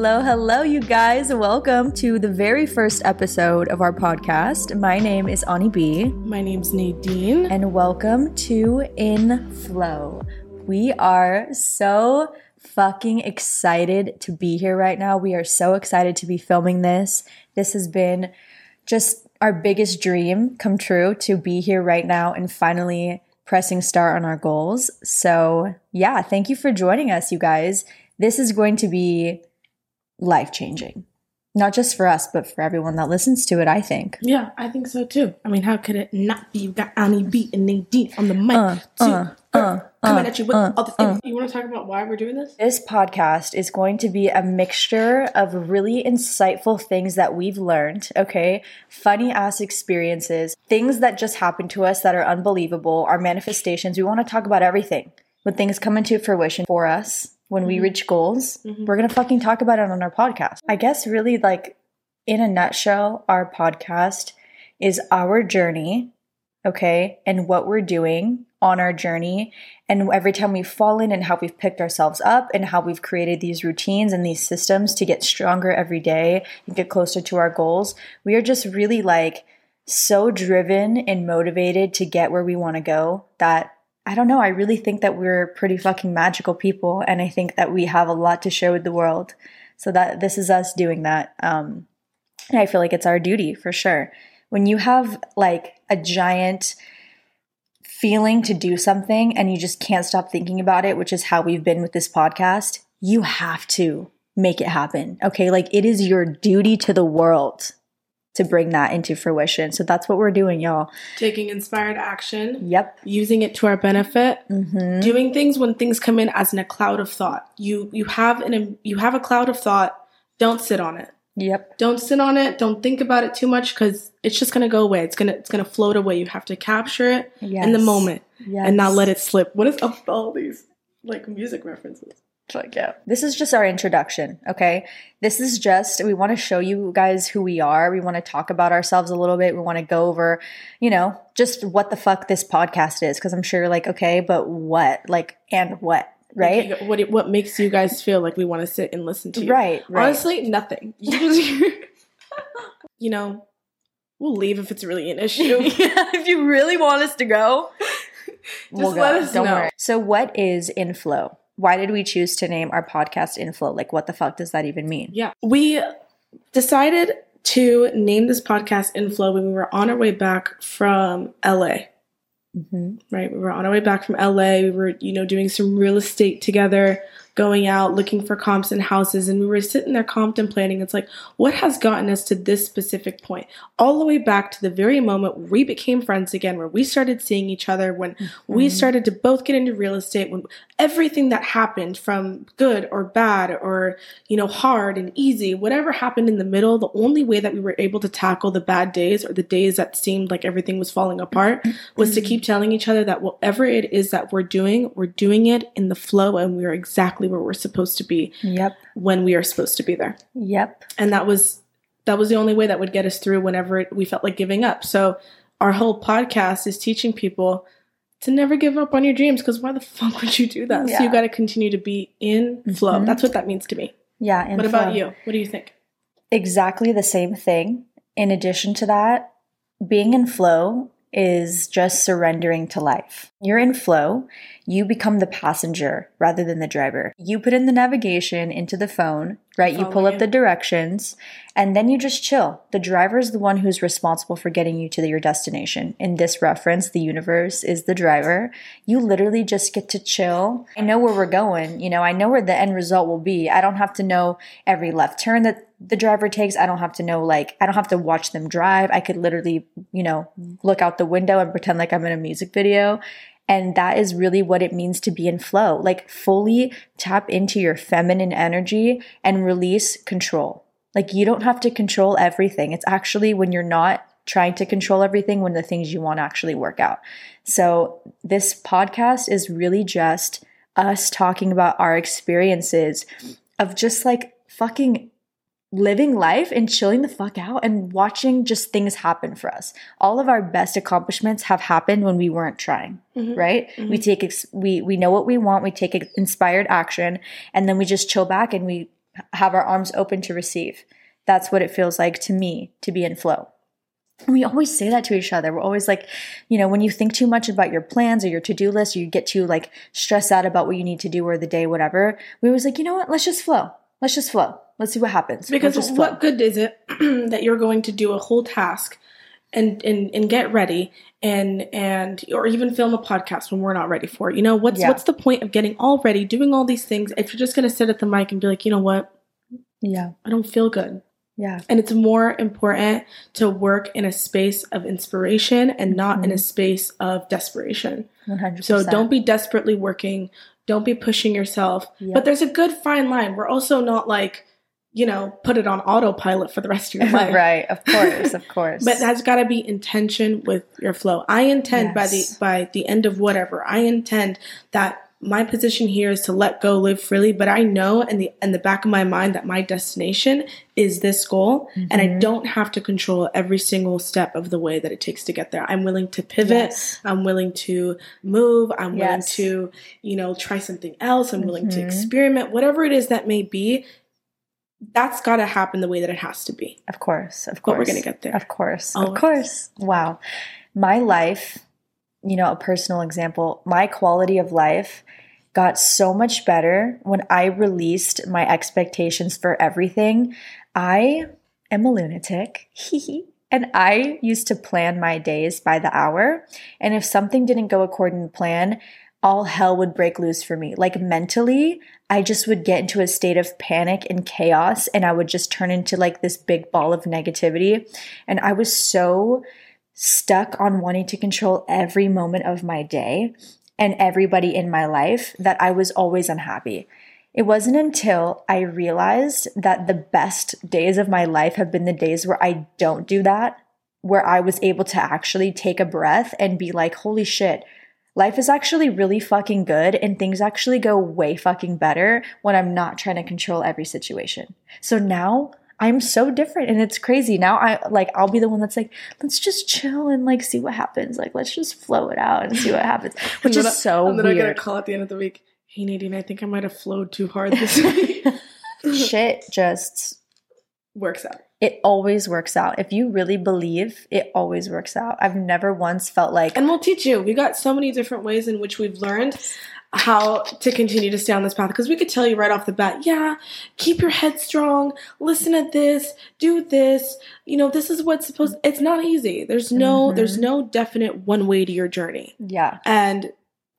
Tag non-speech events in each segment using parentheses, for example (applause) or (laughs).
Hello, hello, you guys. Welcome to the very first episode of our podcast. My name is Ani B, My name's Nadine. and welcome to In Flow. We are so fucking excited to be here right now. We are so excited to be filming this. This has been just our biggest dream come true to be here right now and finally pressing start on our goals. So, yeah, thank you for joining us, you guys. This is going to be life changing, not just for us, but for everyone that listens to it, I think. Yeah, I think so too. I mean, how could it not be? You got Ani B and Nadine on the mic Uh, too. uh, uh, coming uh, at you with uh, all the things. you want to talk about why we're doing this? This podcast is going to be a mixture of really insightful things that we've learned, okay? Funny ass experiences, things that just happened to us that are unbelievable, our manifestations. We want to talk about everything. When things come into fruition for us, when we mm-hmm. reach goals, mm-hmm. we're going to fucking talk about it on our podcast. I guess, really, like, in a nutshell, our podcast is our journey okay, and what we're doing on our journey, and every time we've fallen, and how we've picked ourselves up, and how we've created these routines and these systems to get stronger every day and get closer to our goals. We are just really like so driven and motivated to get where we want to go that I don't know. I really think that we're pretty fucking magical people, and I think that we have a lot to share with the world. So that this is us doing that. Um, I feel like it's our duty for sure. When you have like a giant feeling to do something and you just can't stop thinking about it, which is how we've been with this podcast, you have to make it happen. Okay. Like it is your duty to the world to bring that into fruition. So that's what we're doing, y'all. Taking inspired action, Yep. using it to our benefit, Mm-hmm. doing things when things come in as in a cloud of thought. You you have an you have a cloud of thought. Don't sit on it. Yep. Don't sit on it. Don't think about it too much because it's just gonna go away. It's gonna it's gonna float away. You have to capture it in the moment Yes. and not let it slip. What is up with all these like music references? Like, yeah. This is just our introduction, okay? This is just, we want to show you guys who we are. We want to talk about ourselves a little bit. We want to go over, you know, just what the fuck this podcast is. Cause I'm sure you're like, okay, but what? Like, and what? Right? Like, what what makes you guys feel like we want to sit and listen to you? Right, right. Honestly, nothing. (laughs) You know, we'll leave if it's really an (laughs) issue. yeah, if you really want us to go, (laughs) Just let us know. So, what is inflow? Why did we choose to name our podcast inflow? Like, what the fuck does that even mean? yeah, we decided to name this podcast Inflow when we were on our way back from LA. Mm-hmm. right? We were on our way back from LA. We were, you know, doing some real estate together, going out, looking for comps and houses. And we were sitting there contemplating. It's like, what has gotten us to this specific point? All the way back to the very moment we became friends again, where we started seeing each other, when we mm-hmm. started to both get into real estate, when everything that happened from good or bad or, you know, hard and easy, whatever happened in the middle, the only way that we were able to tackle the bad days or the days that seemed like everything was falling apart mm-hmm. was to keep telling each other that whatever it is that we're doing, we're doing it in the flow and we're exactly where we're supposed to be Yep. when we are supposed to be there. Yep. And that was that was the only way that would get us through whenever we felt like giving up. So our whole podcast is teaching people to never give up on your dreams because why the (laughs) fuck would you do that? So you got to continue to be in flow. Mhm. That's what that means to me. Yeah. What about you? What do you think? exactly the same thing. In addition to that, being in flow is just surrendering to life. You're in flow, you become the passenger rather than the driver. You put in the navigation into the phone, right? You pull up the directions and then you just chill. The driver is the one who's responsible for getting you to your destination. In this reference, the universe is the driver. You literally just get to chill. I know where we're going, you know, I know where the end result will be. I don't have to know every left turn that the driver takes. I don't have to know, like, I don't have to watch them drive. I could literally, you know, look out the window and pretend like I'm in a music video. And that is really what it means to be in flow. Like, fully tap into your feminine energy and release control. Like, you don't have to control everything. It's actually when you're not trying to control everything when the things you want actually work out. So, this podcast is really just us talking about our experiences of just like fucking living life and chilling the fuck out and watching just things happen for us. All of our best accomplishments have happened when we weren't trying, Mhm. right? Mhm. We take ex- we we know what we want, we take inspired action and then we just chill back and we have our arms open to receive. That's what it feels like to me to be in flow. And we always say that to each other. We're always like, you know, when you think too much about your plans or your to do list, or you get too like stressed out about what you need to do or the day, whatever. We always like, you know what? Let's just flow. Let's just flow. Let's see what happens. Because what good is it (clears throat) that you're going to do a whole task and, and and get ready and and or even film a podcast when we're not ready for it? You know, what's Yeah. what's the point of getting all ready, doing all these things if you're just gonna sit at the mic and be like, you know what, Yeah. I don't feel good. Yeah. And it's more important to work in a space of inspiration and not in a mm-hmm. space of desperation. 100%. So don't be desperately working. Don't be pushing yourself. Yep. But there's a good fine line. We're also not like, you know, put it on autopilot for the rest of your (laughs) life. right. Of course. Of (laughs) course. But that's got to be intention with your flow. I intend by the by the end of whatever. I intend that my position here is to let go, live freely. But I know in the in the back of my mind that my destination is this goal, and I Mm-hmm. don't have to control every single step of the way that it takes to get there. I'm willing to pivot. Yes. I'm willing to move. I'm willing to, you know, try something else. I'm willing to Mhm. experiment, whatever it is that may be. That's got to happen the way that it has to be. Of course, of course. But we're gonna get there. Of course, Always. of course. Wow. My life, you know, a personal example, my quality of life got so much better when I released my expectations for everything. I am a lunatic. Hee (laughs) and I used to plan my days by the hour. And if something didn't go according to plan, all hell would break loose for me. Like mentally, I just would get into a state of panic and chaos and I would just turn into like this big ball of negativity. And I was so stuck on wanting to control every moment of my day and everybody in my life that I was always unhappy. It wasn't until I realized that the best days of my life have been the days where I don't do that, where I was able to actually take a breath and be like, holy shit, life is actually really fucking good and things actually go way fucking better when I'm not trying to control every situation. So now I'm so different and it's crazy. Now I like I'll be the one that's like, let's just chill and like see what happens. Like let's just flow it out and see what happens. (laughs) Which is so and then I get a weird. call at the end of the week. Hey Nadine, I think I might have flowed too hard this week. (laughs) Shit just Works out. it always works out. If you really believe, it always works out. I've never once felt like And we'll teach you. We got so many different ways in which we've learned how to continue to stay on this path. Because we could tell you right off the bat, yeah, keep your head strong, listen to this, do this. You know, this is what's supposed it's not easy. There's no Mhm. there's no definite one way to your journey. yeah, And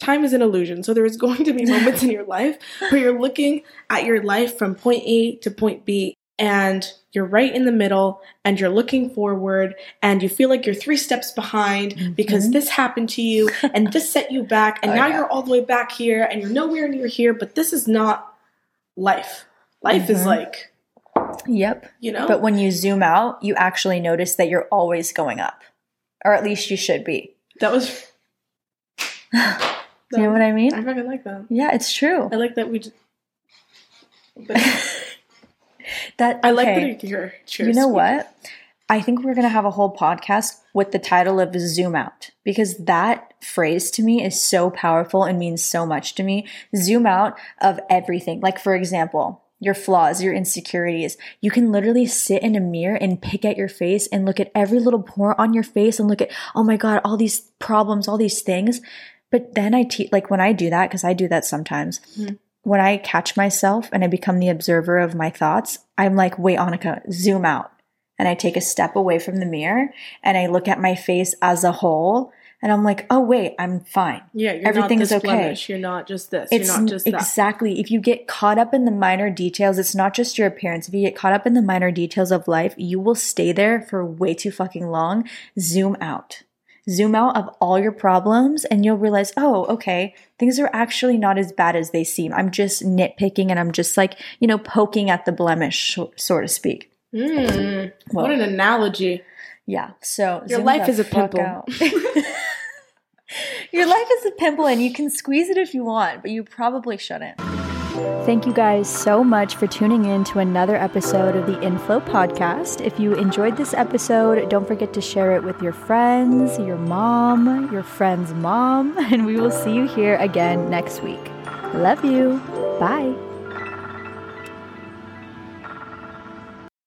time is an illusion. So there is (laughs) going to be moments in your life where you're looking at your life from point A to point B and you're right in the middle and you're looking forward and you feel like you're three steps behind because Mhm. this happened to you and this set you back and (laughs) Oh, now yeah. you're all the way back here and you're nowhere near here but this is not life. Life is Mhm. like, yep. you know, But when you zoom out, you actually notice that you're always going up, or at least you should be. that was (laughs) You know what I mean? I fucking like that. Yeah, it's true. I like that we just (laughs) but That I like okay. that you're cheers. You know what? I think we're going to have a whole podcast with the title of Zoom Out because that phrase to me is so powerful and means so much to me. Zoom out of everything. Like, for example, your flaws, your insecurities. You can literally sit in a mirror and pick at your face and look at every little pore on your face and look at, oh my God, all these problems, all these things. But then I teach, like when I do that, because I do that sometimes, Mhm. When I catch myself and I become the observer of my thoughts, I'm like, wait, Annika, zoom out. And I take a step away from the mirror and I look at my face as a whole. And I'm like, oh, wait, I'm fine. Yeah, you're Everything not is this okay. blemish. You're not just this. It's you're not just that. exactly, if you get caught up in the minor details, it's not just your appearance. If you get caught up in the minor details of life, you will stay there for way too fucking long. Zoom out. Zoom out of all your problems and you'll realize, oh, okay, things are actually not as bad as they seem. I'm just nitpicking and I'm just like, you know, poking at the blemish, so, to speak. Mm, what an analogy. Yeah. So Your life is a pimple. (laughs) Your life is a pimple and you can squeeze it if you want, but you probably shouldn't. Thank you guys so much for tuning in to another episode of the Inflow podcast. If you enjoyed this episode, don't forget to share it with your friends, your mom, your friend's mom, (laughs) and we will see you here again next week. Love you. Bye.